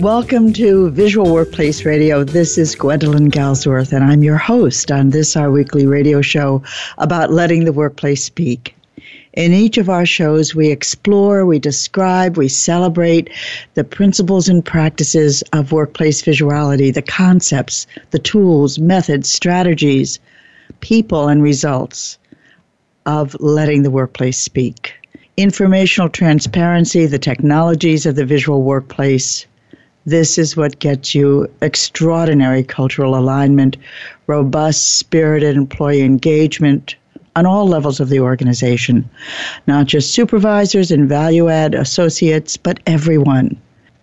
Welcome to Visual Workplace Radio. This is Gwendolyn Galsworth, and I'm your host on this, our weekly radio show about letting the workplace speak. In each of our shows, we explore, we describe, we celebrate the principles and practices of workplace visuality, the concepts, the tools, methods, strategies, people, and results of letting the workplace speak. Informational transparency, the technologies of the visual workplace, this is what gets you extraordinary cultural alignment, robust, spirited employee engagement on all levels of the organization, not just supervisors and value add associates, but everyone.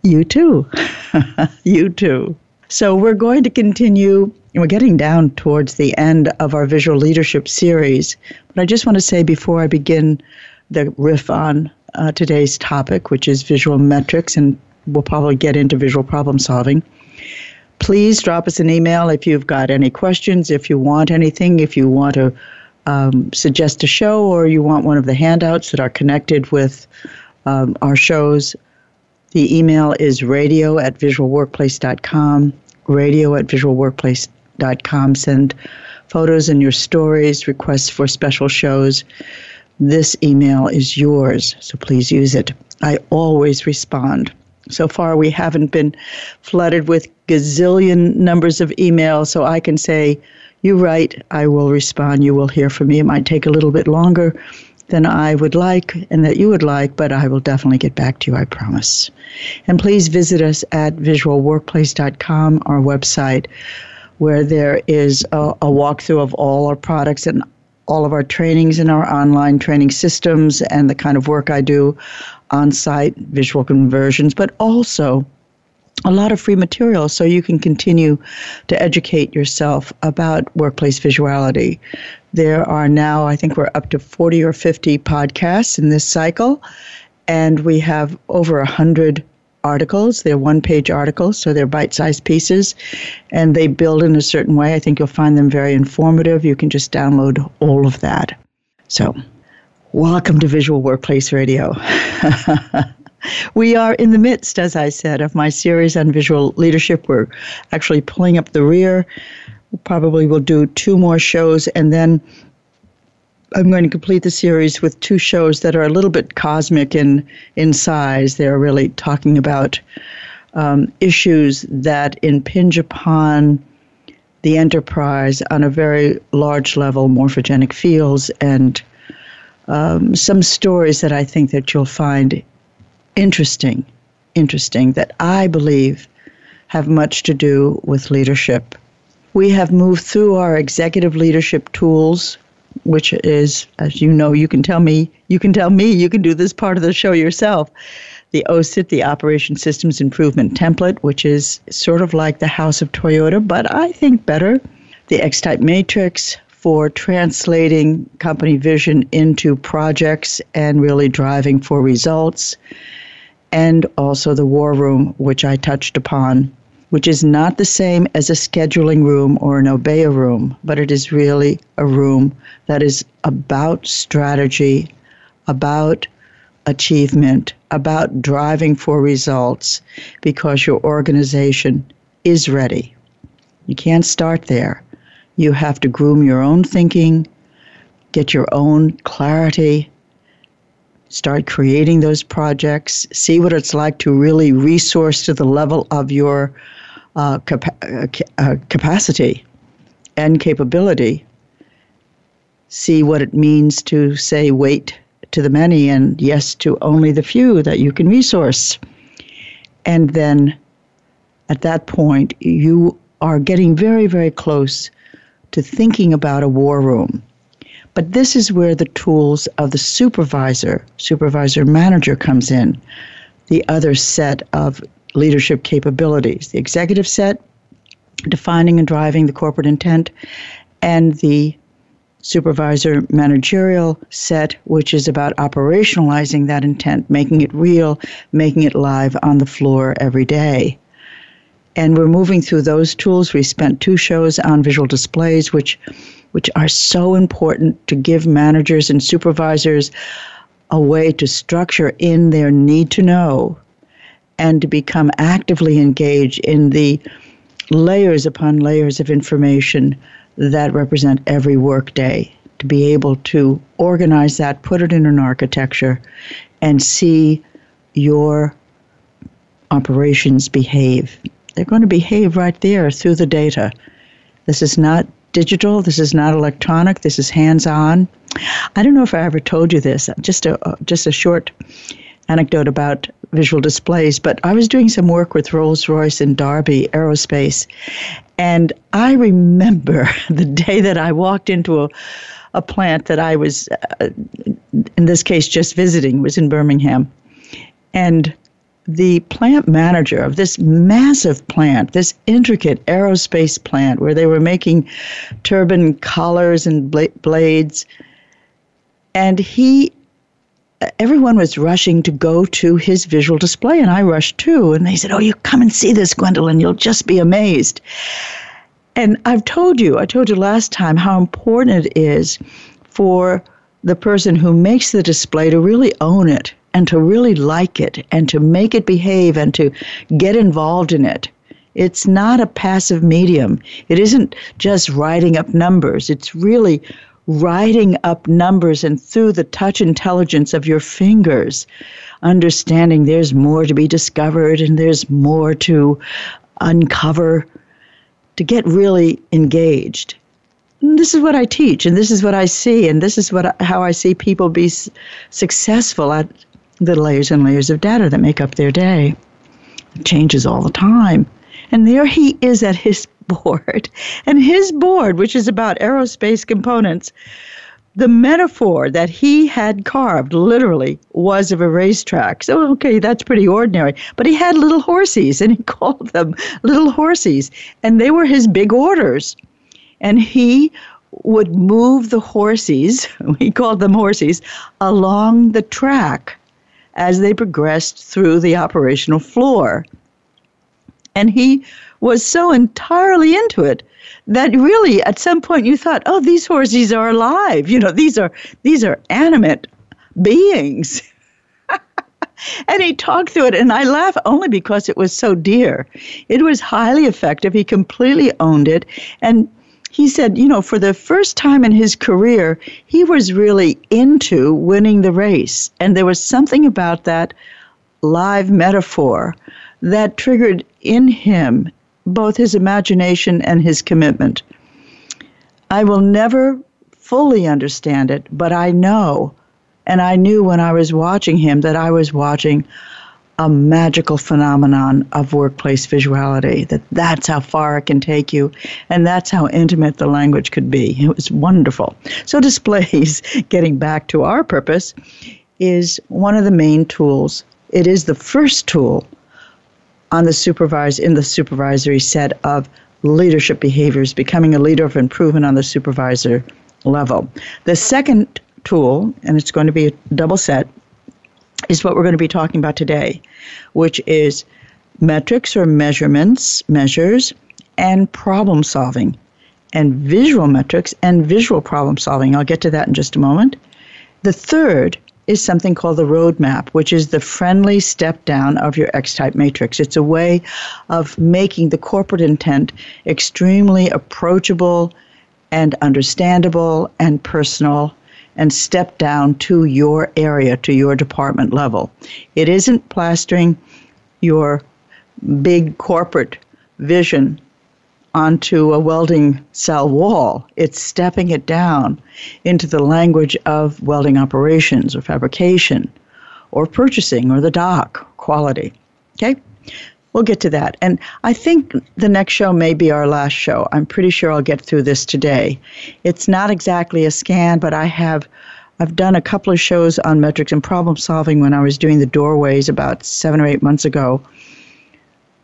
You too. you too. So we're going to continue. We're getting down towards the end of our visual leadership series, but I just want to say before I begin the riff on uh, today's topic, which is visual metrics and we'll probably get into visual problem solving. Please drop us an email if you've got any questions, if you want anything, if you want to um, suggest a show, or you want one of the handouts that are connected with um, our shows. The email is radio at visualworkplace.com. Radio at visualworkplace.com. Send photos and your stories, requests for special shows. This email is yours, so please use it. I always respond. So far, we haven't been flooded with gazillion numbers of emails, so I can say, You write, I will respond, you will hear from me. It might take a little bit longer than I would like and that you would like, but I will definitely get back to you, I promise. And please visit us at visualworkplace.com, our website, where there is a, a walkthrough of all our products and all of our trainings and our online training systems and the kind of work I do on site visual conversions, but also a lot of free material so you can continue to educate yourself about workplace visuality. There are now, I think we're up to 40 or 50 podcasts in this cycle, and we have over 100 articles. They're one page articles, so they're bite sized pieces, and they build in a certain way. I think you'll find them very informative. You can just download all of that. So, Welcome to Visual Workplace Radio. we are in the midst, as I said, of my series on visual leadership. We're actually pulling up the rear. We probably will do two more shows, and then I'm going to complete the series with two shows that are a little bit cosmic in, in size. They're really talking about um, issues that impinge upon the enterprise on a very large level, morphogenic fields, and um, some stories that I think that you'll find interesting, interesting that I believe have much to do with leadership. We have moved through our executive leadership tools, which is, as you know, you can tell me, you can tell me, you can do this part of the show yourself. The OSIT, the Operation Systems Improvement Template, which is sort of like the House of Toyota, but I think better. The X Type Matrix, for translating company vision into projects and really driving for results. And also the war room, which I touched upon, which is not the same as a scheduling room or an Obeya room, but it is really a room that is about strategy, about achievement, about driving for results because your organization is ready. You can't start there. You have to groom your own thinking, get your own clarity, start creating those projects, see what it's like to really resource to the level of your uh, capa- uh, uh capacity and capability. See what it means to say wait to the many and yes to only the few that you can resource. And then at that point, you are getting very, very close to thinking about a war room. But this is where the tools of the supervisor, supervisor manager comes in, the other set of leadership capabilities. The executive set, defining and driving the corporate intent, and the supervisor managerial set, which is about operationalizing that intent, making it real, making it live on the floor every day. And we're moving through those tools. We spent two shows on visual displays, which which are so important to give managers and supervisors a way to structure in their need to know and to become actively engaged in the layers upon layers of information that represent every workday. To be able to organize that, put it in an architecture, and see your operations behave. They're going to behave right there through the data. This is not digital. This is not electronic. This is hands-on. I don't know if I ever told you this. Just a just a short anecdote about visual displays, but I was doing some work with Rolls Royce in Derby Aerospace, and I remember the day that I walked into a, a plant that I was, uh, in this case, just visiting, was in Birmingham, and the plant manager of this massive plant, this intricate aerospace plant where they were making turbine collars and blades, and he uh, everyone was rushing to go to his visual display, and I rushed too. And they said, Oh, you come and see this, Gwendolyn. You'll just be amazed. And I've told you, I told you last time how important it is for the person who makes the display to really own it and to really like it and to make it behave and to get involved in it. It's not a passive medium. It isn't just writing up numbers. It's really writing up numbers and through the touch intelligence of your fingers, understanding there's more to be discovered and there's more to uncover, to get really engaged. And this is what I teach, and this is what I see, and this is what how I see people be successful at the layers and layers of data that make up their day. It changes all the time. And there he is at his board. And his board, which is about aerospace components, the metaphor that he had carved literally was of a racetrack. So, okay, that's pretty ordinary. But he had little horsies and he called them little horsies. And they were his big orders. And he would move the horsies, he called them horsies, along the track as they progressed through the operational floor. And he was so entirely into it that really at some point you thought, oh, these horses are alive. You know, these are these are animate beings. and he talked through it and I laugh only because it was so dear. It was highly effective. He completely owned it. And he said, you know, for the first time in his career, he was really into winning the race. And there was something about that live metaphor that triggered in him both his imagination and his commitment. I will never fully understand it, but I know, and I knew when I was watching him that I was watching a magical phenomenon of workplace visuality that that's how far it can take you and that's how intimate the language could be. It was wonderful. So displays getting back to our purpose is one of the main tools. It is the first tool on the supervisor in the supervisory set of leadership behaviors, becoming a leader of improvement on the supervisor level. The second tool, and it's going to be a double set, is what we're going to be talking about today, which is metrics or measurements, measures, and problem solving, and visual metrics and visual problem solving. I'll get to that in just a moment. The third is something called the roadmap, which is the friendly step down of your X type matrix. It's a way of making the corporate intent extremely approachable and understandable and personal and step down to your area, to your department level. It isn't plastering your big corporate vision onto a welding cell wall. It's stepping it down into the language of welding operations or fabrication or purchasing or the dock quality. Okay? We'll get to that. And I think the next show may be our last show. I'm pretty sure I'll get through this today. It's not exactly a scan, but I have I've done a couple of shows on metrics and problem solving when I was doing the doorways about 7 or 8 months ago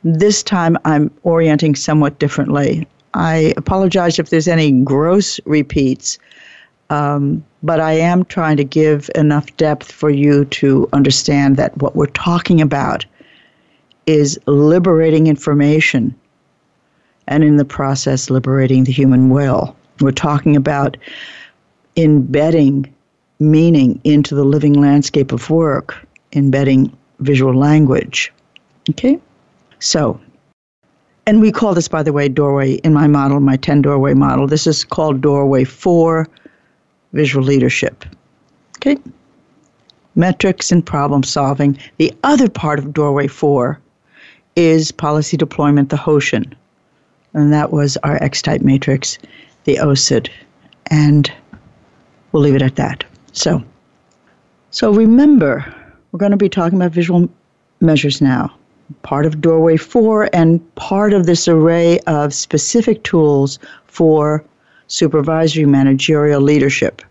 This time I'm orienting somewhat differently. I apologize if there's any gross repeats, um, but I am trying to give enough depth for you to understand that what we're talking about is liberating information and in the process liberating the human will. We're talking about embedding meaning into the living landscape of work, embedding visual language. Okay? So, and we call this, by the way, doorway in my model, my 10 doorway model. This is called doorway four visual leadership. Okay? Metrics and problem solving. The other part of doorway four is policy deployment, the hoshin. And that was our X type matrix, the OSIT. And we'll leave it at that. So, so remember, we're going to be talking about visual measures now. Part of Doorway 4 and part of this array of specific tools for supervisory managerial leadership.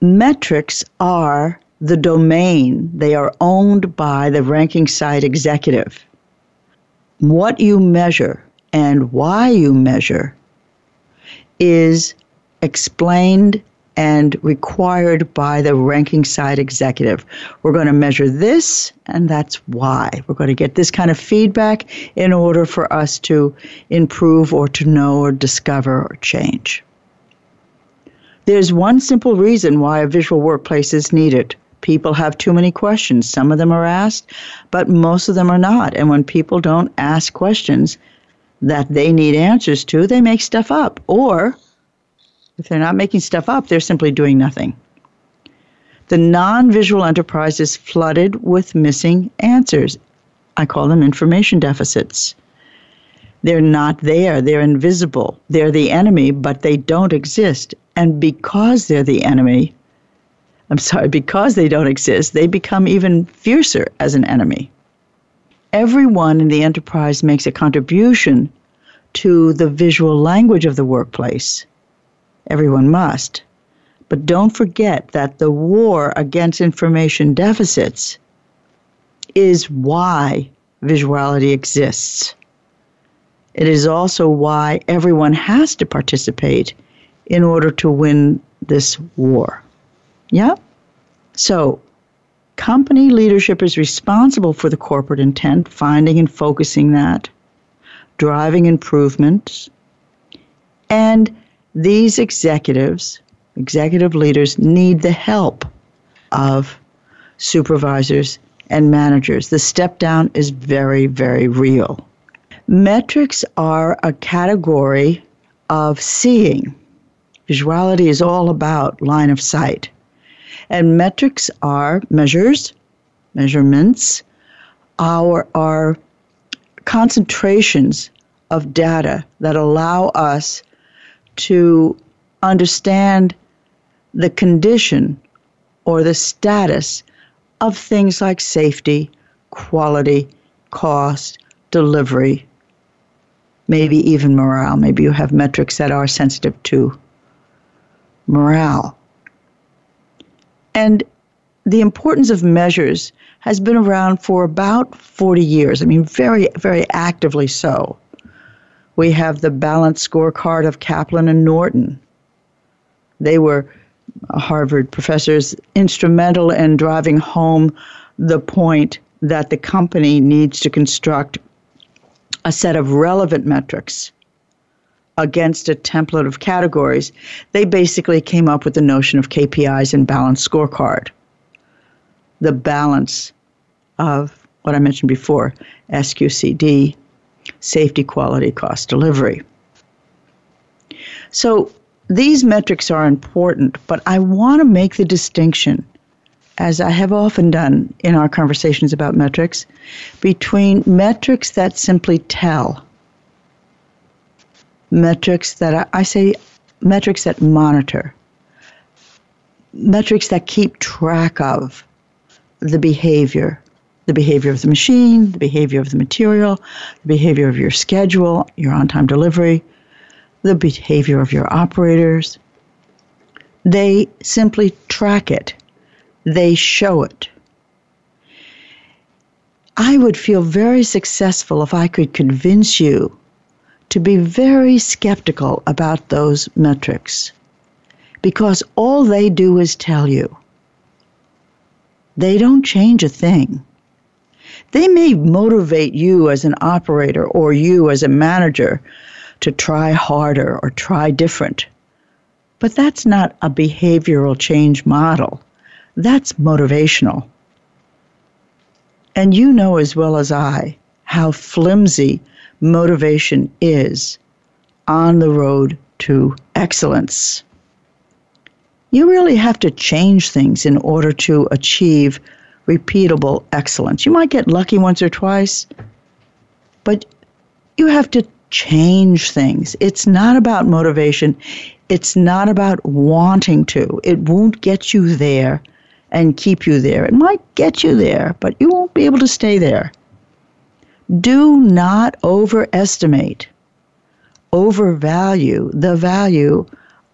Metrics are the domain, they are owned by the ranking site executive. What you measure and why you measure is explained and required by the ranking side executive. We're going to measure this, and that's why. We're going to get this kind of feedback in order for us to improve or to know or discover or change. There's one simple reason why a visual workplace is needed. People have too many questions. Some of them are asked, but most of them are not. And when people don't ask questions that they need answers to, they make stuff up or if they're not making stuff up, they're simply doing nothing. The non visual enterprise is flooded with missing answers. I call them information deficits. They're not there, they're invisible. They're the enemy, but they don't exist. And because they're the enemy, I'm sorry, because they don't exist, they become even fiercer as an enemy. Everyone in the enterprise makes a contribution to the visual language of the workplace. Everyone must. But don't forget that the war against information deficits is why visuality exists. It is also why everyone has to participate in order to win this war. Yeah? So, company leadership is responsible for the corporate intent, finding and focusing that, driving improvements, and these executives, executive leaders, need the help of supervisors and managers. The step down is very, very real. Metrics are a category of seeing. Visuality is all about line of sight. And metrics are measures, measurements, our, are concentrations of data that allow us to understand the condition or the status of things like safety, quality, cost, delivery, maybe even morale. Maybe you have metrics that are sensitive to morale. And the importance of measures has been around for about 40 years. I mean, very, very actively so. We have the balanced scorecard of Kaplan and Norton. They were Harvard professors instrumental in driving home the point that the company needs to construct a set of relevant metrics against a template of categories. They basically came up with the notion of KPIs and balanced scorecard. The balance of what I mentioned before SQCD, safety, quality, cost, delivery. So these metrics are important, but I want to make the distinction, as I have often done in our conversations about metrics, between metrics that simply tell, metrics that I say metrics that monitor, metrics that keep track of the behavior the behavior of the machine, the behavior of the material, the behavior of your schedule, your on time delivery, the behavior of your operators. They simply track it, they show it. I would feel very successful if I could convince you to be very skeptical about those metrics because all they do is tell you. They don't change a thing. They may motivate you as an operator or you as a manager to try harder or try different. But that's not a behavioral change model. That's motivational. And you know as well as I how flimsy motivation is on the road to excellence. You really have to change things in order to achieve repeatable excellence. You might get lucky once or twice, but you have to change things. It's not about motivation. It's not about wanting to. It won't get you there and keep you there. It might get you there, but you won't be able to stay there. Do not overestimate, overvalue the value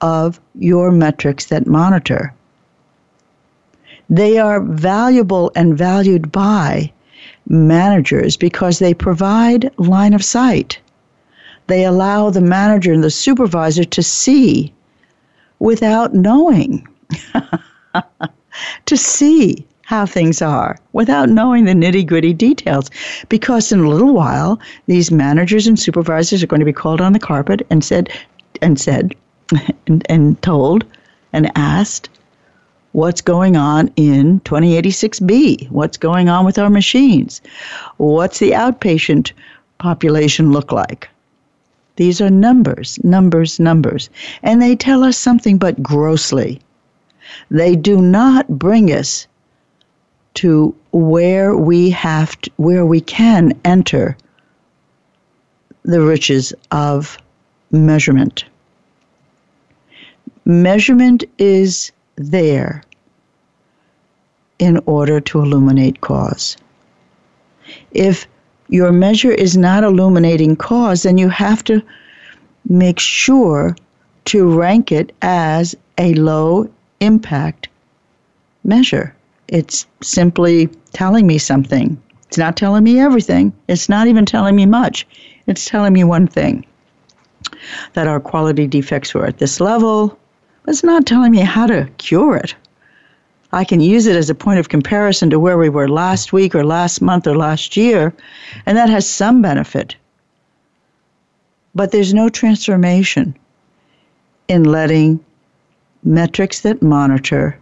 of your metrics that monitor. They are valuable and valued by managers because they provide line of sight. They allow the manager and the supervisor to see without knowing, to see how things are without knowing the nitty gritty details. Because in a little while, these managers and supervisors are going to be called on the carpet and said, and said, and, and told and asked, what's going on in 2086B? What's going on with our machines? What's the outpatient population look like? These are numbers, numbers, numbers. And they tell us something but grossly. They do not bring us to where we have to, where we can enter the riches of measurement. Measurement is there in order to illuminate cause. If your measure is not illuminating cause, then you have to make sure to rank it as a low impact measure. It's simply telling me something. It's not telling me everything. It's not even telling me much. It's telling me one thing that our quality defects were at this level, it's not telling me how to cure it. I can use it as a point of comparison to where we were last week or last month or last year, and that has some benefit. But there's no transformation in letting metrics that monitor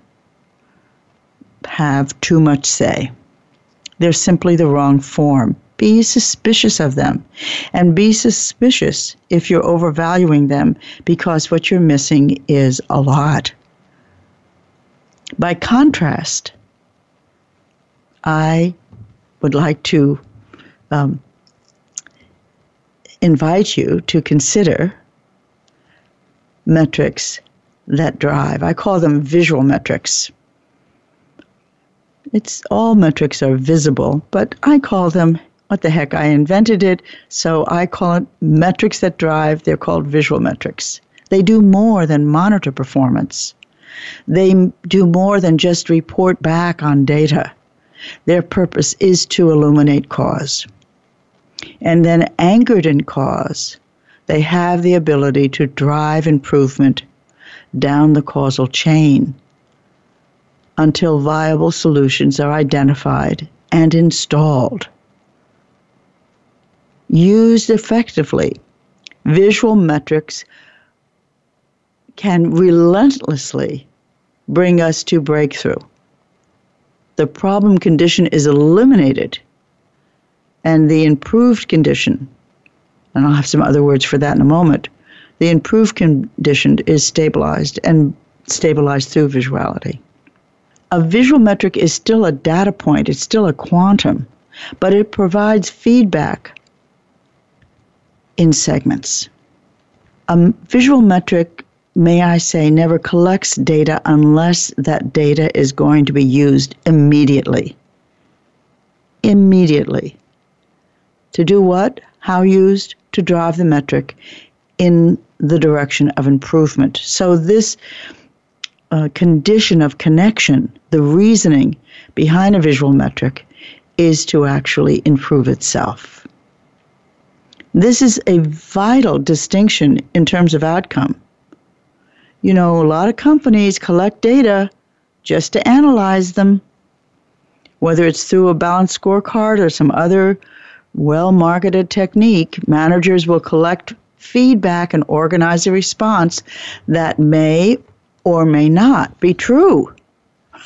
have too much say. They're simply the wrong form. Be suspicious of them. And be suspicious if you're overvaluing them because what you're missing is a lot. By contrast, I would like to um, invite you to consider metrics that drive. I call them visual metrics. It's all metrics are visible, but I call them what the heck, I invented it, so I call it metrics that drive. They're called visual metrics. They do more than monitor performance. They do more than just report back on data. Their purpose is to illuminate cause. And then, anchored in cause, they have the ability to drive improvement down the causal chain until viable solutions are identified and installed. Used effectively, visual metrics can relentlessly bring us to breakthrough. The problem condition is eliminated, and the improved condition, and I'll have some other words for that in a moment, the improved condition is stabilized and stabilized through visuality a visual metric is still a data point, it's still a quantum, but it provides feedback in segments. A visual metric, may I say, never collects data unless that data is going to be used immediately. Immediately. To do what? How used? To drive the metric in the direction of improvement. So this uh, condition of connection, the reasoning behind a visual metric, is to actually improve itself. This is a vital distinction in terms of outcome. You know, a lot of companies collect data just to analyze them, whether it's through a balanced scorecard or some other well marketed technique. Managers will collect feedback and organize a response that may or may not be true.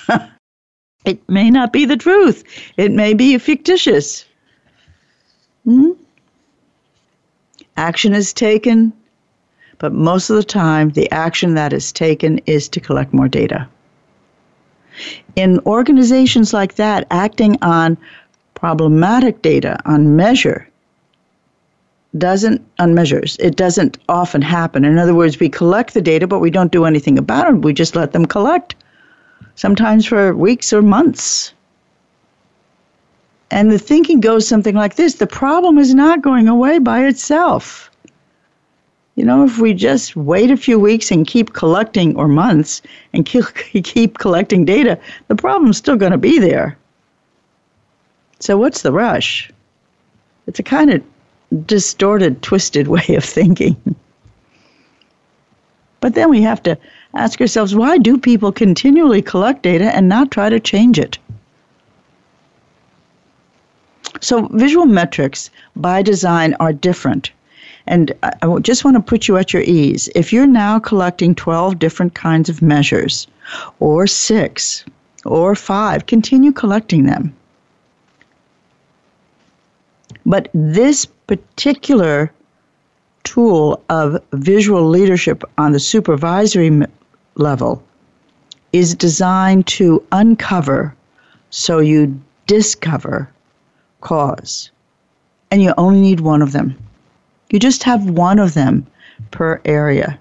it may not be the truth, it may be fictitious. Hmm? Action is taken, but most of the time, the action that is taken is to collect more data. In organizations like that, acting on problematic data, on measure, doesn't on measures it doesn't often happen in other words we collect the data but we don't do anything about it we just let them collect sometimes for weeks or months and the thinking goes something like this the problem is not going away by itself. You know, if we just wait a few weeks and keep collecting, or months, and keep collecting data, the problem's still going to be there. So, what's the rush? It's a kind of distorted, twisted way of thinking. But then we have to ask ourselves why do people continually collect data and not try to change it? So, visual metrics by design are different. And I just want to put you at your ease. If you're now collecting 12 different kinds of measures, or six, or five, continue collecting them. But this particular tool of visual leadership on the supervisory level is designed to uncover so you discover cause. And you only need one of them. You just have one of them per area.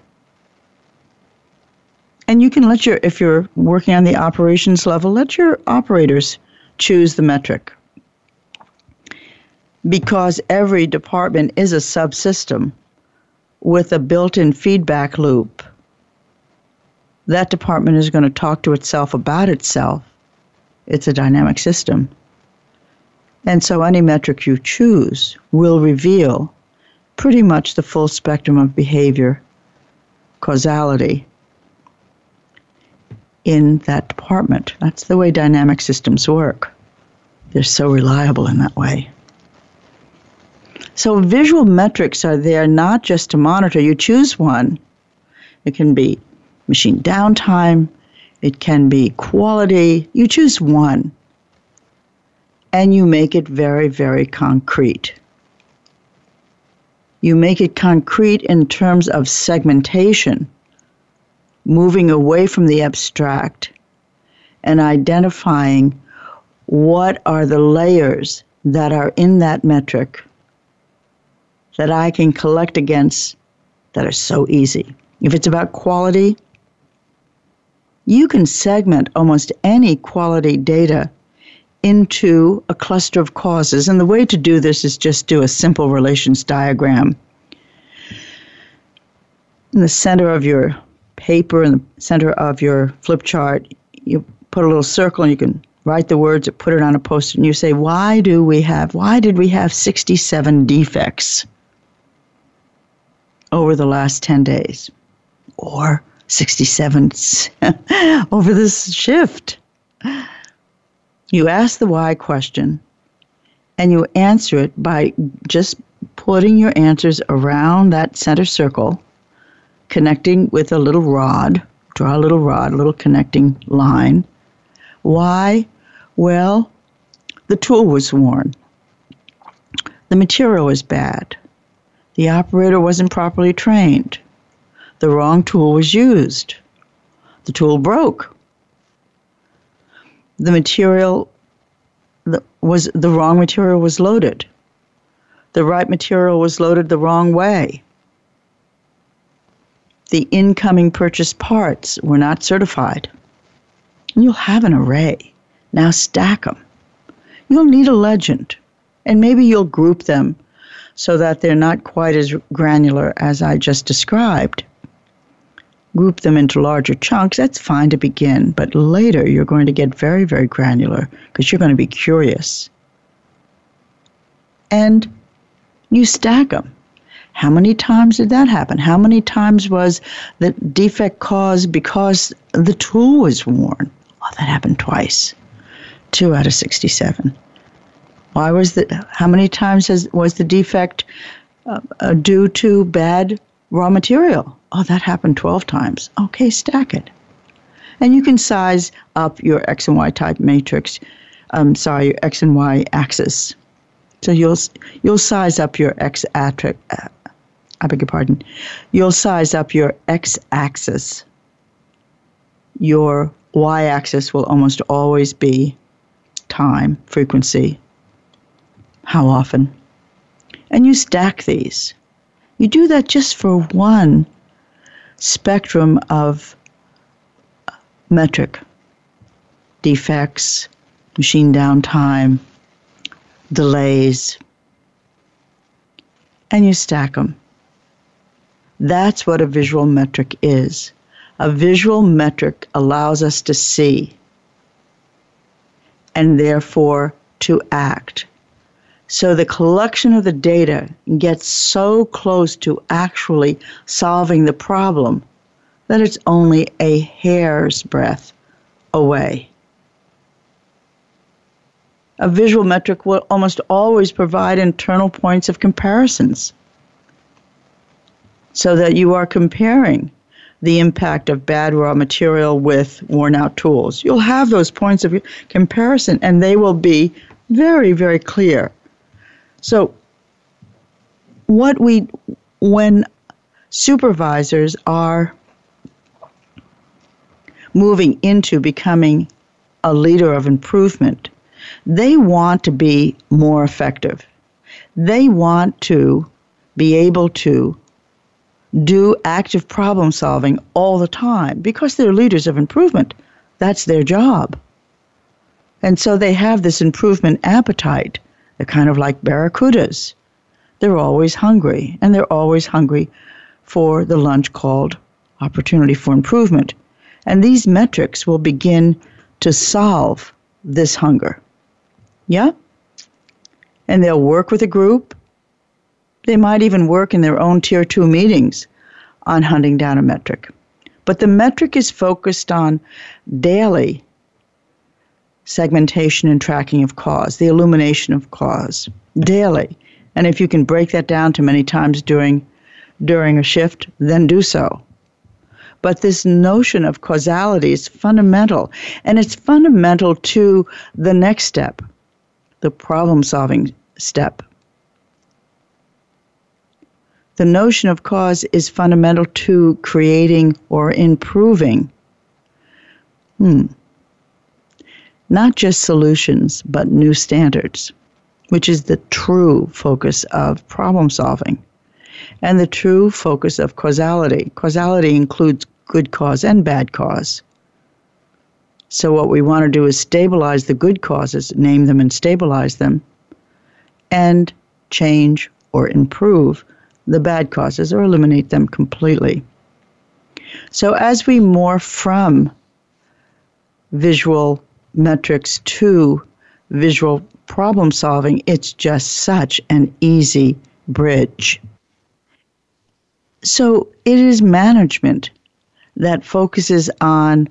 And you can let your, if you're working on the operations level, let your operators choose the metric. Because every department is a subsystem with a built in feedback loop. That department is going to talk to itself about itself. It's a dynamic system. And so any metric you choose will reveal pretty much the full spectrum of behavior causality in that department. That's the way dynamic systems work. They're so reliable in that way. So, visual metrics are there not just to monitor. You choose one. It can be machine downtime, it can be quality. You choose one and you make it very, very concrete. You make it concrete in terms of segmentation, moving away from the abstract and identifying what are the layers that are in that metric that I can collect against that are so easy. If it's about quality, you can segment almost any quality data into a cluster of causes. And the way to do this is just do a simple relations diagram. In the center of your paper, in the center of your flip chart, you put a little circle and you can write the words or put it on a post and you say, why do we have, why did we have 67 defects over the last 10 days? Or 67 over this shift? You ask the why question and you answer it by just putting your answers around that center circle, connecting with a little rod. Draw a little rod, a little connecting line. Why? Well, the tool was worn. The material was bad. The operator wasn't properly trained. The wrong tool was used. The tool broke the material was the wrong material was loaded. The right material was loaded the wrong way. The incoming purchased parts were not certified. And you'll have an array. Now stack them. You'll need a legend, and maybe you'll group them so that they're not quite as granular as I just described group them into larger chunks, that's fine to begin. But later, you're going to get very, very granular because you're going to be curious. and you stack them. How many times did that happen? How many times was the defect caused because the tool was worn? Well, that happened twice. Two out of 67. Why was the? How many times has, was the defect uh, uh, due to bad raw material? Oh, that happened 12 times. Okay, stack it. And you can size up your X and Y type matrix. Um, sorry, your X and Y axis. So you'll you'll size up your X atric, uh, I beg your pardon. You'll size up your X axis. Your Y axis will almost always be time, frequency, how often. And you stack these. You do that just for one spectrum of uh, metric defects, machine downtime, delays, and you stack them. That's what a visual metric is. A visual metric allows us to see and therefore to act. So the collection of the data gets so close to actually solving the problem that it's only a hair's breadth away. A visual metric will almost always provide internal points of comparisons so that you are comparing the impact of bad raw material with worn out tools. You'll have those points of comparison and they will be very, very clear. So, what we, when supervisors are moving into becoming a leader of improvement, they want to be more effective. They want to be able to do active problem solving all the time because they're leaders of improvement. That's their job. And so they have this improvement appetite. They're kind of like barracudas. They're always hungry, and they're always hungry for the lunch called opportunity for improvement. And these metrics will begin to solve this hunger. Yeah? And they'll work with a group. They might even work in their own tier two meetings on hunting down a metric. But the metric is focused on daily segmentation and tracking of cause, the illumination of cause daily. And if you can break that down to many times during during a shift, then do so. But this notion of causality is fundamental, and it's fundamental to the next step, the problem solving step. The notion of cause is fundamental to creating or improving. Hmm not just solutions, but new standards, which is the true focus of problem solving and the true focus of causality. Causality includes good cause and bad cause. So, what we want to do is stabilize the good causes, name them and stabilize them, and change or improve the bad causes or eliminate them completely. So, as we morph from visual metrics to visual problem solving, it's just such an easy bridge. So it is management that focuses on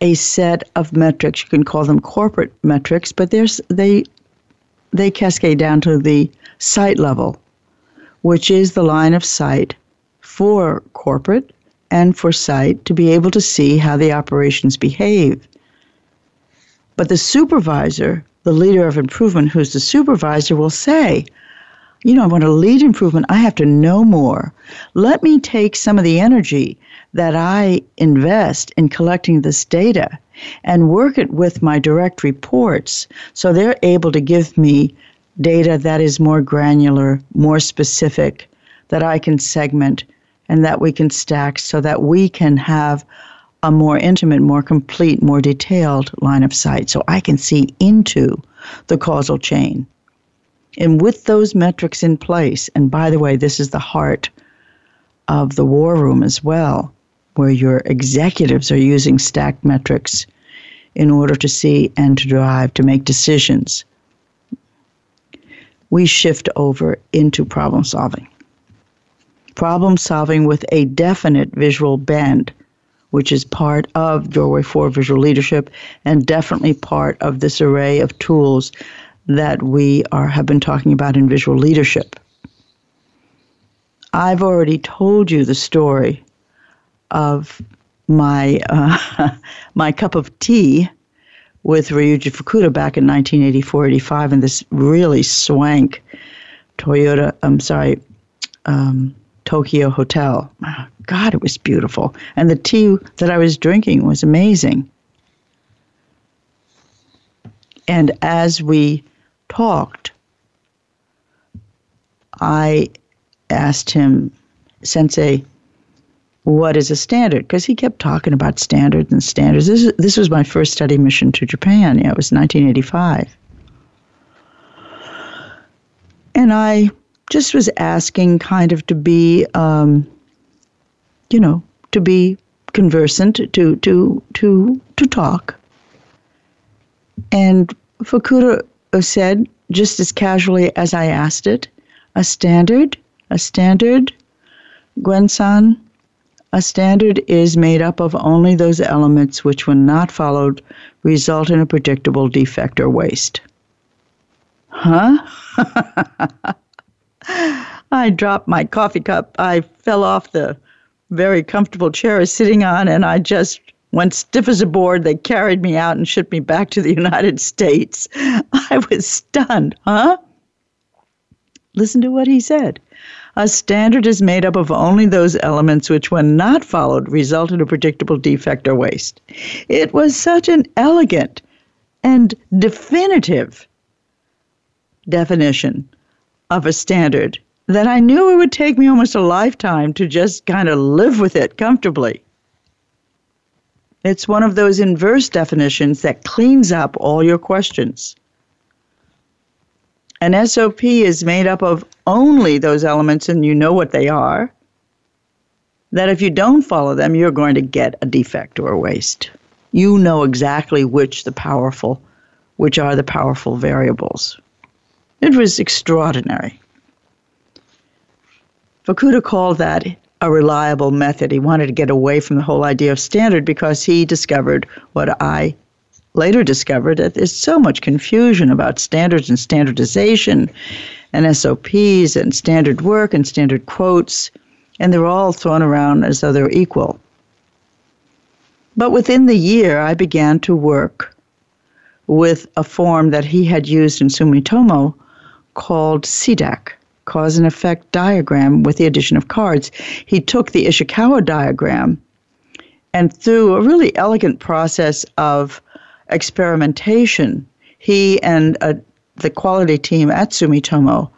a set of metrics. You can call them corporate metrics, but there's they they cascade down to the site level, which is the line of sight for corporate and for site to be able to see how the operations behave. But the supervisor, the leader of improvement, who's the supervisor, will say, you know, I want to lead improvement. I have to know more. Let me take some of the energy that I invest in collecting this data and work it with my direct reports so they're able to give me data that is more granular, more specific, that I can segment and that we can stack so that we can have a more intimate, more complete, more detailed line of sight so I can see into the causal chain. And with those metrics in place, and by the way, this is the heart of the war room as well, where your executives are using stacked metrics in order to see and to drive, to make decisions. we shift over into problem solving. Problem solving with a definite visual bend, which is part of Doorway for Visual Leadership and definitely part of this array of tools that we are have been talking about in visual leadership. I've already told you the story of my uh, my cup of tea with Ryuji Fukuda back in 1984-85 in this really swank Toyota. I'm sorry, um, Tokyo hotel. Oh, God, it was beautiful, and the tea that I was drinking was amazing. And as we talked, I asked him, Sensei, what is a standard? Because he kept talking about standards and standards. This, this was my first study mission to Japan. Yeah, it was 1985. And I just was asking kind of to be, um, you know, to be conversant, to, to, to, to talk. And Fukuda said, just as casually as I asked it, a standard, a standard, Gwen-san, a standard is made up of only those elements which, when not followed, result in a predictable defect or waste. Huh? I dropped my coffee cup. I fell off the very comfortable chair I was sitting on, and I just went stiff as a board. They carried me out and shipped me back to the United States. I was stunned. Huh? Listen to what he said. A standard is made up of only those elements which, when not followed, result in a predictable defect or waste. It was such an elegant and definitive definition of a standard that I knew it would take me almost a lifetime to just kind of live with it comfortably. It's one of those inverse definitions that cleans up all your questions. An SOP is made up of only those elements, and you know what they are, that if you don't follow them, you're going to get a defect or a waste. You know exactly which the powerful, which are the powerful variables. It was extraordinary. Fukuda called that a reliable method. He wanted to get away from the whole idea of standard because he discovered what I later discovered that there's so much confusion about standards and standardization and SOPs and standard work and standard quotes, and they're all thrown around as though they're equal. But within the year, I began to work with a form that he had used in Sumitomo called CEDAC, cause and effect diagram with the addition of cards. He took the Ishikawa diagram and through a really elegant process of experimentation, he and uh, the quality team at Sumitomo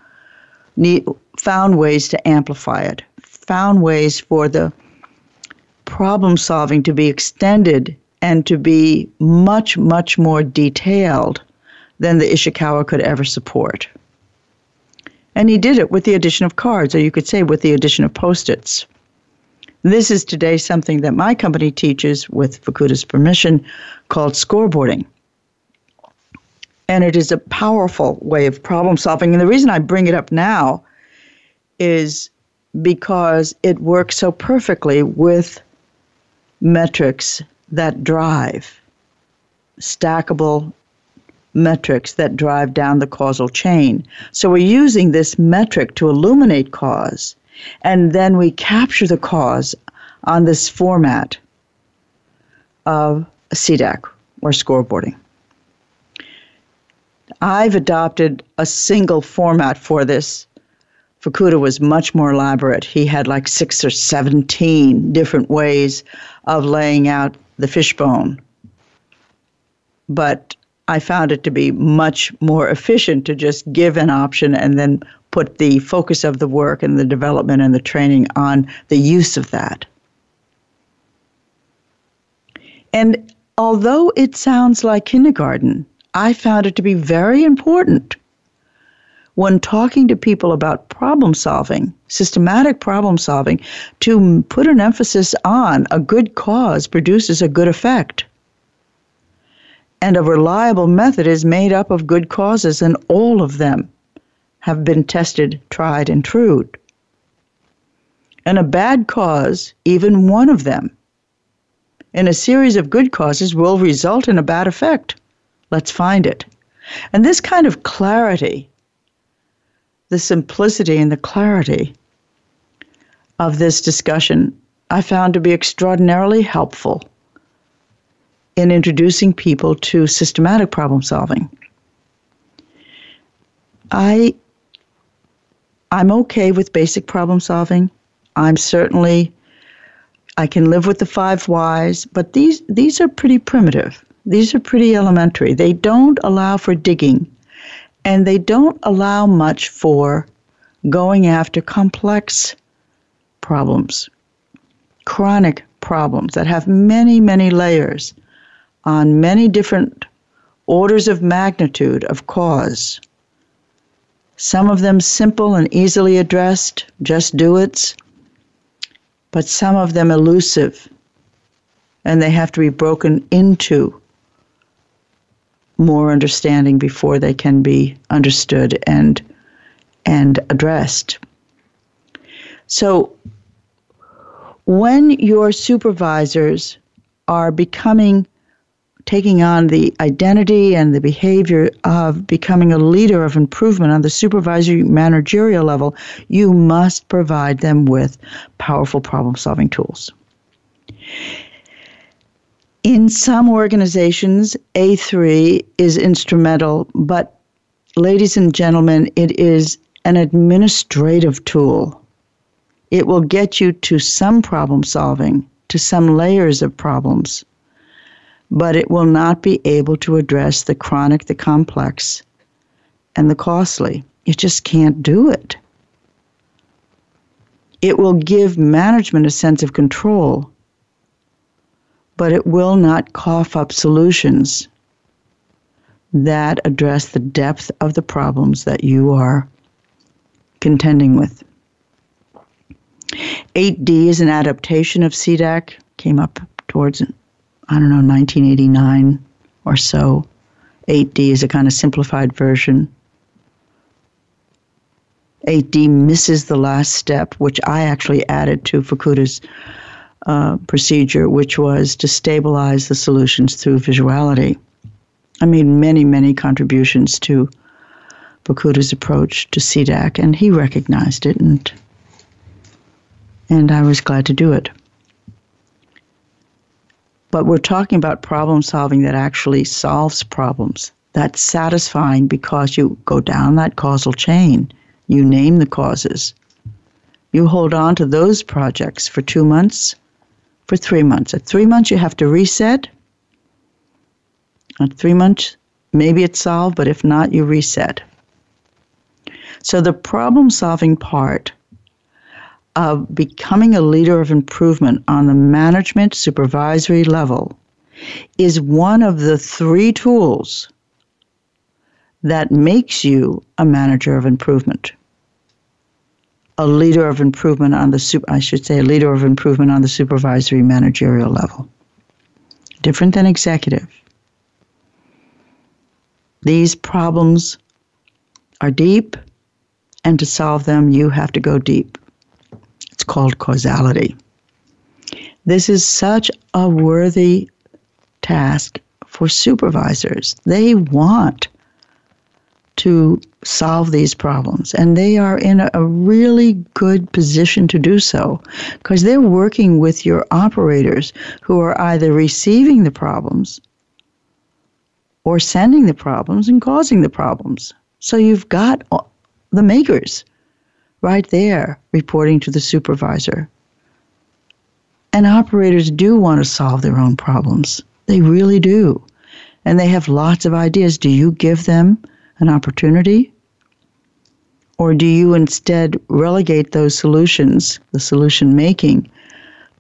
found ways to amplify it, found ways for the problem solving to be extended and to be much, much more detailed than the Ishikawa could ever support. And he did it with the addition of cards, or you could say with the addition of post its. This is today something that my company teaches with Fukuda's permission called scoreboarding. And it is a powerful way of problem solving. And the reason I bring it up now is because it works so perfectly with metrics that drive, stackable metrics that drive down the causal chain. So we're using this metric to illuminate cause and then we capture the cause on this format of CEDAC or scoreboarding. I've adopted a single format for this. Fukuda was much more elaborate. He had like six or 17 different ways of laying out the fishbone. But I found it to be much more efficient to just give an option and then put the focus of the work and the development and the training on the use of that. And although it sounds like kindergarten, I found it to be very important when talking to people about problem solving, systematic problem solving, to put an emphasis on a good cause produces a good effect. And a reliable method is made up of good causes, and all of them have been tested, tried, and true. And a bad cause, even one of them, in a series of good causes will result in a bad effect. Let's find it. And this kind of clarity, the simplicity and the clarity of this discussion, I found to be extraordinarily helpful in introducing people to systematic problem solving. I I'm okay with basic problem solving. I'm certainly I can live with the five whys, but these these are pretty primitive. These are pretty elementary. They don't allow for digging and they don't allow much for going after complex problems, chronic problems that have many, many layers on many different orders of magnitude of cause. Some of them simple and easily addressed, just do it's, but some of them elusive, and they have to be broken into more understanding before they can be understood and and addressed. So when your supervisors are becoming taking on the identity and the behavior of becoming a leader of improvement on the supervisory managerial level, you must provide them with powerful problem solving tools. In some organizations, A3 is instrumental, but ladies and gentlemen, it is an administrative tool. It will get you to some problem solving, to some layers of problems but it will not be able to address the chronic, the complex, and the costly. It just can't do it. It will give management a sense of control, but it will not cough up solutions that address the depth of the problems that you are contending with. 8D is an adaptation of CEDAC, came up towards I don't know, 1989 or so. 8D is a kind of simplified version. 8D misses the last step, which I actually added to Fukuda's uh, procedure, which was to stabilize the solutions through visuality. I made many, many contributions to Fukuda's approach to CEDAC, and he recognized it, and and I was glad to do it but we're talking about problem solving that actually solves problems. That's satisfying because you go down that causal chain. You name the causes. You hold on to those projects for two months, for three months. At three months, you have to reset. At three months, maybe it's solved, but if not, you reset. So the problem solving part of becoming a leader of improvement on the management supervisory level is one of the three tools that makes you a manager of improvement. A leader of improvement on the super, I should say a leader of improvement on the supervisory managerial level. Different than executive. These problems are deep, and to solve them, you have to go deep. It's called causality. This is such a worthy task for supervisors. They want to solve these problems, and they are in a, a really good position to do so because they're working with your operators who are either receiving the problems or sending the problems and causing the problems. So you've got the makers right there reporting to the supervisor. And operators do want to solve their own problems. They really do. And they have lots of ideas. Do you give them an opportunity? Or do you instead relegate those solutions, the solution making,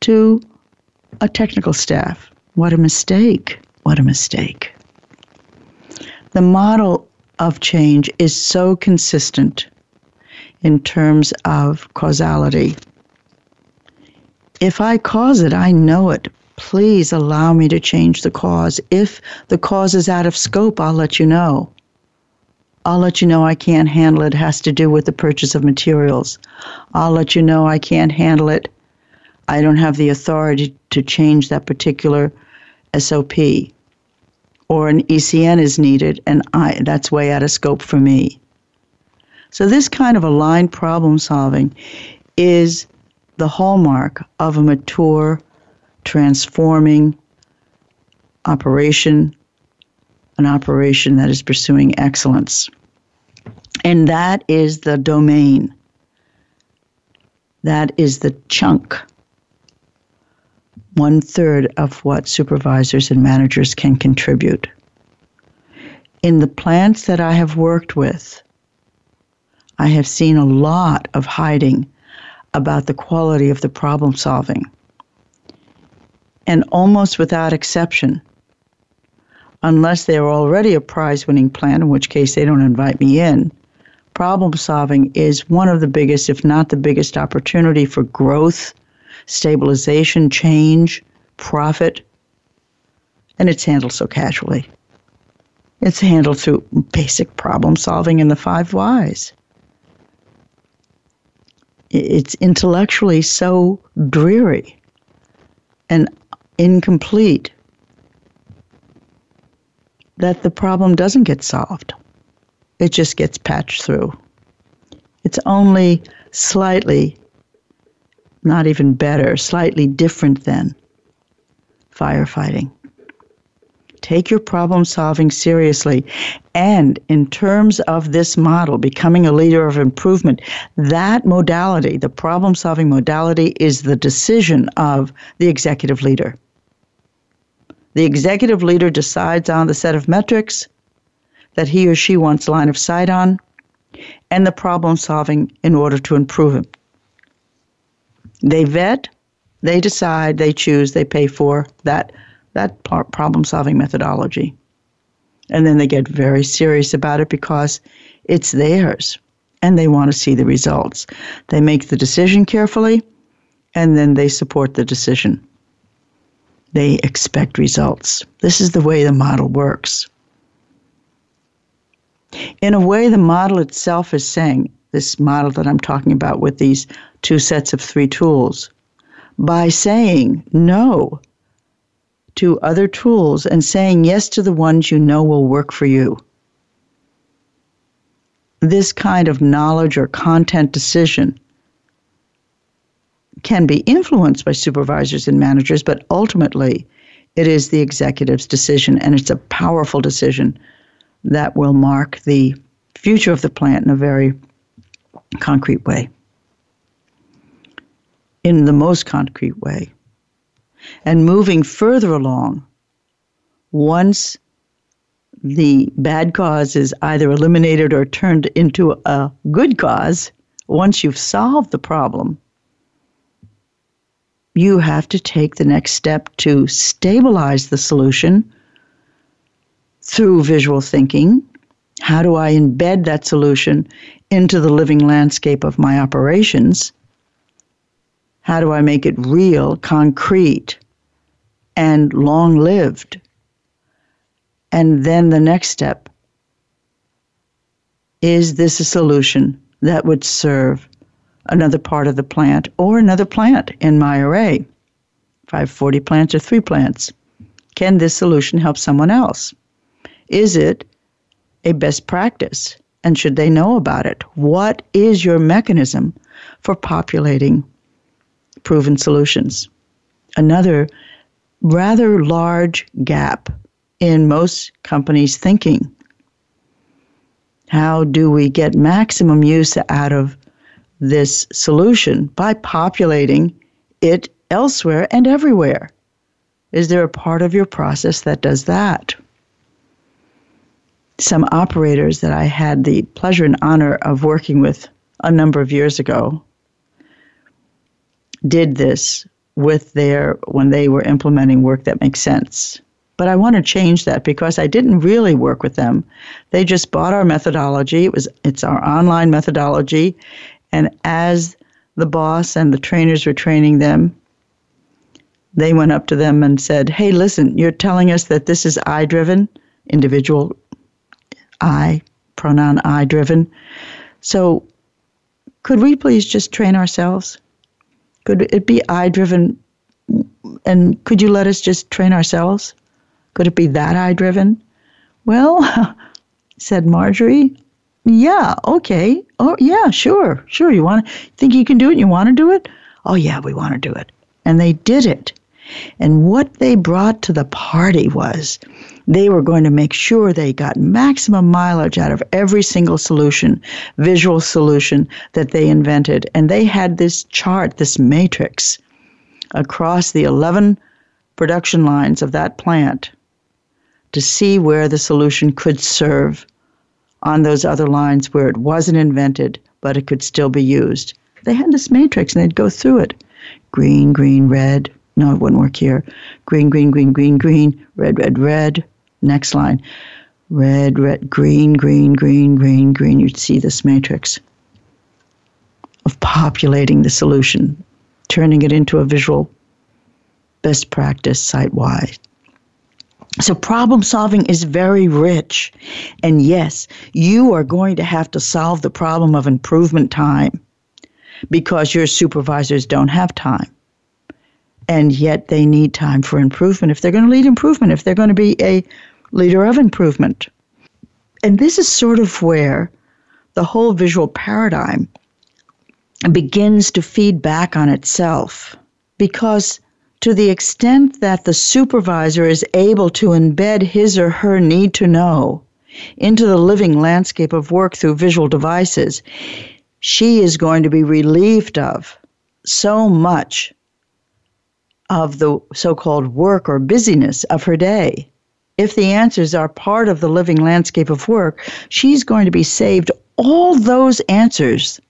to a technical staff? What a mistake. What a mistake. The model of change is so consistent in terms of causality. If I cause it, I know it. Please allow me to change the cause. If the cause is out of scope, I'll let you know. I'll let you know I can't handle it. it has to do with the purchase of materials. I'll let you know I can't handle it. I don't have the authority to change that particular SOP. Or an ECN is needed and I that's way out of scope for me. So this kind of aligned problem solving is the hallmark of a mature, transforming operation, an operation that is pursuing excellence. And that is the domain. That is the chunk, one third of what supervisors and managers can contribute. In the plants that I have worked with, I have seen a lot of hiding about the quality of the problem solving. And almost without exception, unless they're already a prize winning plan, in which case they don't invite me in, problem solving is one of the biggest, if not the biggest, opportunity for growth, stabilization, change, profit. And it's handled so casually. It's handled through basic problem solving in the five whys it's intellectually so dreary and incomplete that the problem doesn't get solved. It just gets patched through. It's only slightly, not even better, slightly different than firefighting. Take your problem solving seriously. And in terms of this model, becoming a leader of improvement, that modality, the problem solving modality, is the decision of the executive leader. The executive leader decides on the set of metrics that he or she wants line of sight on and the problem solving in order to improve it. They vet, they decide, they choose, they pay for that that problem solving methodology. And then they get very serious about it because it's theirs and they want to see the results. They make the decision carefully and then they support the decision. They expect results. This is the way the model works. In a way, the model itself is saying, this model that I'm talking about with these two sets of three tools, by saying no to other tools and saying yes to the ones you know will work for you. This kind of knowledge or content decision can be influenced by supervisors and managers, but ultimately it is the executive's decision, and it's a powerful decision that will mark the future of the plant in a very concrete way. In the most concrete way and moving further along, once the bad cause is either eliminated or turned into a good cause, once you've solved the problem, you have to take the next step to stabilize the solution through visual thinking. How do I embed that solution into the living landscape of my operations? How do I make it real, concrete, and long lived? And then the next step is this a solution that would serve another part of the plant or another plant in my array? If I have 40 plants or three plants, can this solution help someone else? Is it a best practice? And should they know about it? What is your mechanism for populating proven solutions. Another rather large gap in most companies' thinking. How do we get maximum use out of this solution by populating it elsewhere and everywhere? Is there a part of your process that does that? Some operators that I had the pleasure and honor of working with a number of years ago did this with their when they were implementing work that makes sense. But I want to change that because I didn't really work with them. They just bought our methodology. It was it's our online methodology and as the boss and the trainers were training them, they went up to them and said, "Hey, listen, you're telling us that this is I driven, individual I pronoun I driven. So, could we please just train ourselves? Could it be I driven? And could you let us just train ourselves? Could it be that I driven? Well, said Marjorie, yeah, okay. Oh, yeah, sure, sure. You want to think you can do it? You want to do it? Oh, yeah, we want to do it. And they did it. And what they brought to the party was they were going to make sure they got maximum mileage out of every single solution, visual solution that they invented. And they had this chart, this matrix across the 11 production lines of that plant to see where the solution could serve on those other lines where it wasn't invented, but it could still be used. They had this matrix and they'd go through it green, green, red. No, it wouldn't work here. Green, green, green, green, green, red, red, red. Next line. Red, red, green, green, green, green, green. You'd see this matrix of populating the solution, turning it into a visual best practice site wide. So, problem solving is very rich. And yes, you are going to have to solve the problem of improvement time because your supervisors don't have time. And yet, they need time for improvement if they're going to lead improvement, if they're going to be a leader of improvement. And this is sort of where the whole visual paradigm begins to feed back on itself because to the extent that the supervisor is able to embed his or her need to know into the living landscape of work through visual devices, she is going to be relieved of so much of the so called work or busyness of her day. If the answers are part of the living landscape of work, she's going to be saved all those answers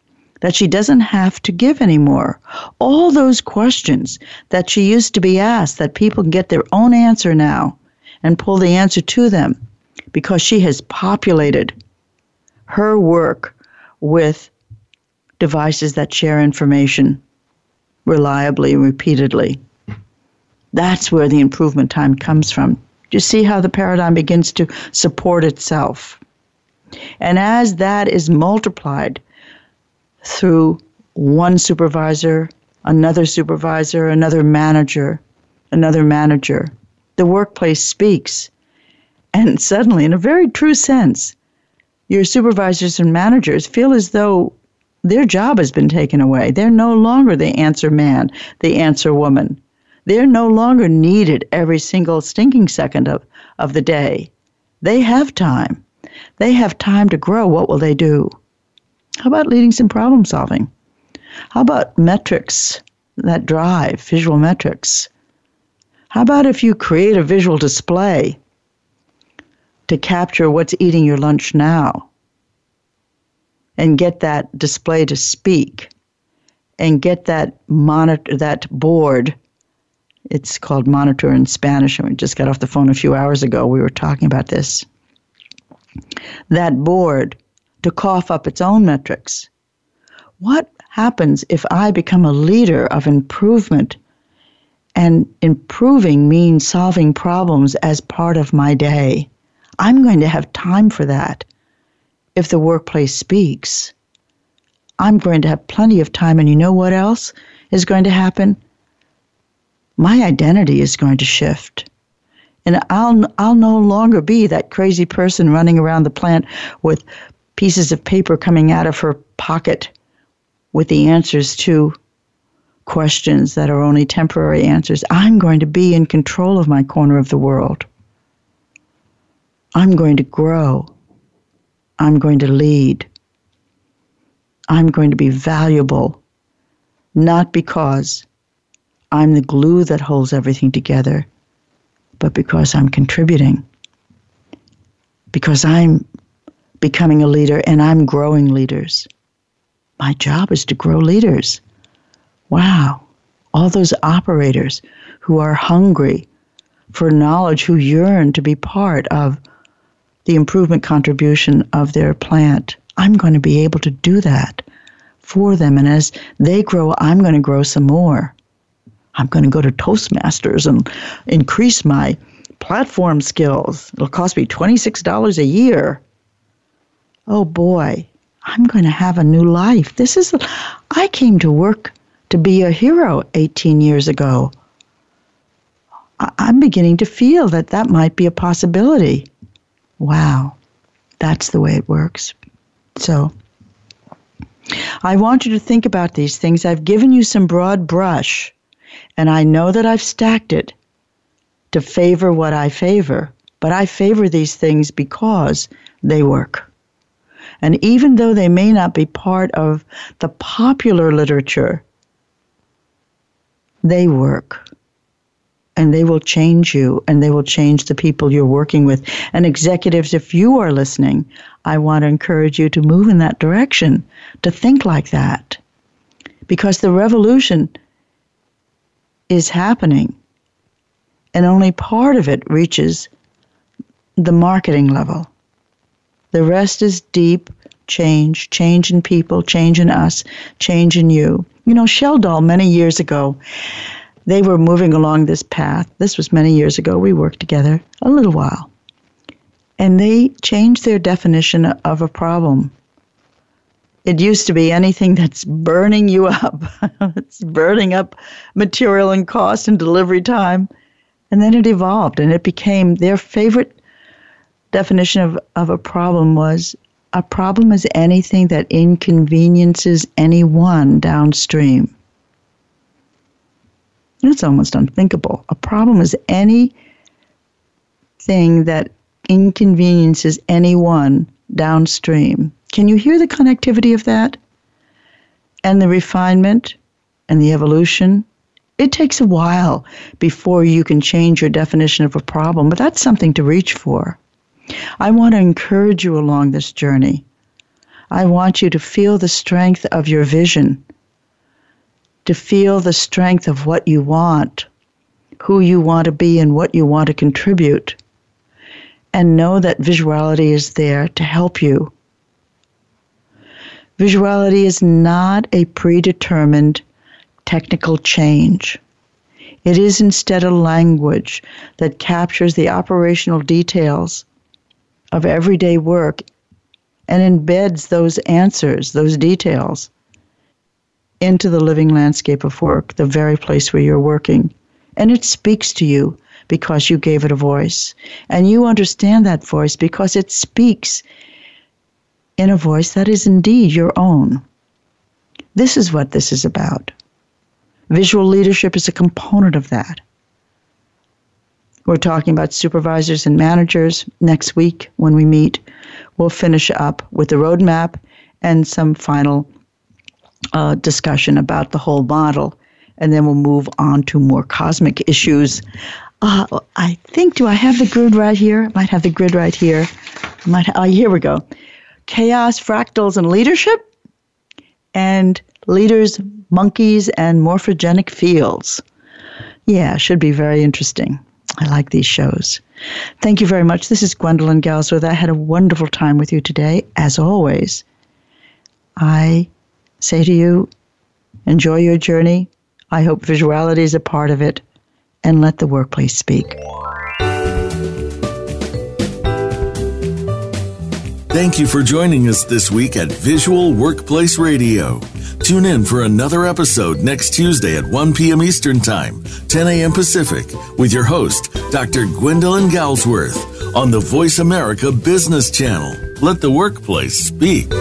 that she doesn't have to give anymore. All those questions that she used to be asked, that people can get their own answer now and pull the answer to them because she has populated her work with devices that share information reliably and repeatedly. That's where the improvement time comes from. You see how the paradigm begins to support itself. And as that is multiplied through one supervisor, another supervisor, another manager, another manager. The workplace speaks. And suddenly, in a very true sense, your supervisors and managers feel as though their job has been taken away. They're no longer the answer man, the answer woman. They're no longer needed every single stinking second of, of the day. They have time. They have time to grow. What will they do? How about leading some problem solving? How about metrics that drive, visual metrics? How about if you create a visual display to capture what's eating your lunch now and get that display to speak and get that monitor that board it's called monitor in Spanish and we just got off the phone a few hours ago we were talking about this that board to cough up its own metrics. What happens if I become a leader of improvement? And improving means solving problems as part of my day. I'm going to have time for that if the workplace speaks. I'm going to have plenty of time, and you know what else is going to happen? My identity is going to shift and I'll I'll no longer be that crazy person running around the plant with pieces of paper coming out of her pocket with the answers to questions that are only temporary answers. I'm going to be in control of my corner of the world. I'm going to grow. I'm going to lead. I'm going to be valuable, not because I'm the glue that holds everything together, but because I'm contributing. Because I'm becoming a leader and I'm growing leaders. My job is to grow leaders. Wow. All those operators who are hungry for knowledge, who yearn to be part of the improvement contribution of their plant. I'm going to be able to do that for them. And as they grow, I'm going to grow some more. I'm going to go to Toastmasters and increase my platform skills. It'll cost me $26 a year oh boy, I'm going to have a new life. This is, I came to work to be a hero 18 years ago. I'm beginning to feel that that might be a possibility. Wow, that's the way it works. So, I want you to think about these things. I've given you some broad brush, and I know that I've stacked it to favor what I favor, but I favor these things because they work. And even though they may not be part of the popular literature, they work. And they will change you and they will change the people you're working with. And executives, if you are listening, I want to encourage you to move in that direction, to think like that. Because the revolution is happening, and only part of it reaches the marketing level. The rest is deep change, change in people, change in us, change in you. You know, Sheldahl, many years ago, they were moving along this path. This was many years ago. We worked together a little while. And they changed their definition of a problem. It used to be anything that's burning you up. it's burning up material and cost and delivery time. And then it evolved and it became their favorite definition of, of a problem was a problem is anything that inconveniences anyone downstream. It's almost unthinkable. A problem is anything that inconveniences anyone downstream. Can you hear the connectivity of that? And the refinement and the evolution? It takes a while before you can change your definition of a problem, but that's something to reach for. I want to encourage you along this journey. I want you to feel the strength of your vision, to feel the strength of what you want, who you want to be, and what you want to contribute. And know that visuality is there to help you. Visuality is not a predetermined technical change. It is instead a language that captures the operational details of everyday work and embeds those answers, those details, into the living landscape of work, the very place where you're working. And it speaks to you because you gave it a voice. And you understand that voice because it speaks in a voice that is indeed your own. This is what this is about. Visual leadership is a component of that. We're talking about supervisors and managers next week when we meet. We'll finish up with the roadmap and some final uh, discussion about the whole model, and then we'll move on to more cosmic issues. Uh, I think, do I have the grid right here? I might have the grid right here. I might. Ha- oh, here we go. Chaos, fractals, and leadership, and leaders, monkeys, and morphogenic fields. Yeah, should be very interesting. I like these shows. Thank you very much. This is Gwendolyn Galsworth. I had a wonderful time with you today, as always. I say to you, enjoy your journey. I hope visuality is a part of it, and let the workplace speak. Thank you for joining us this week at Visual Workplace Radio. Tune in for another episode next Tuesday at 1 p.m. Eastern Time, 10 a.m. Pacific, with your host, Dr. Gwendolyn Galsworth, on the Voice America Business Channel. Let the workplace speak.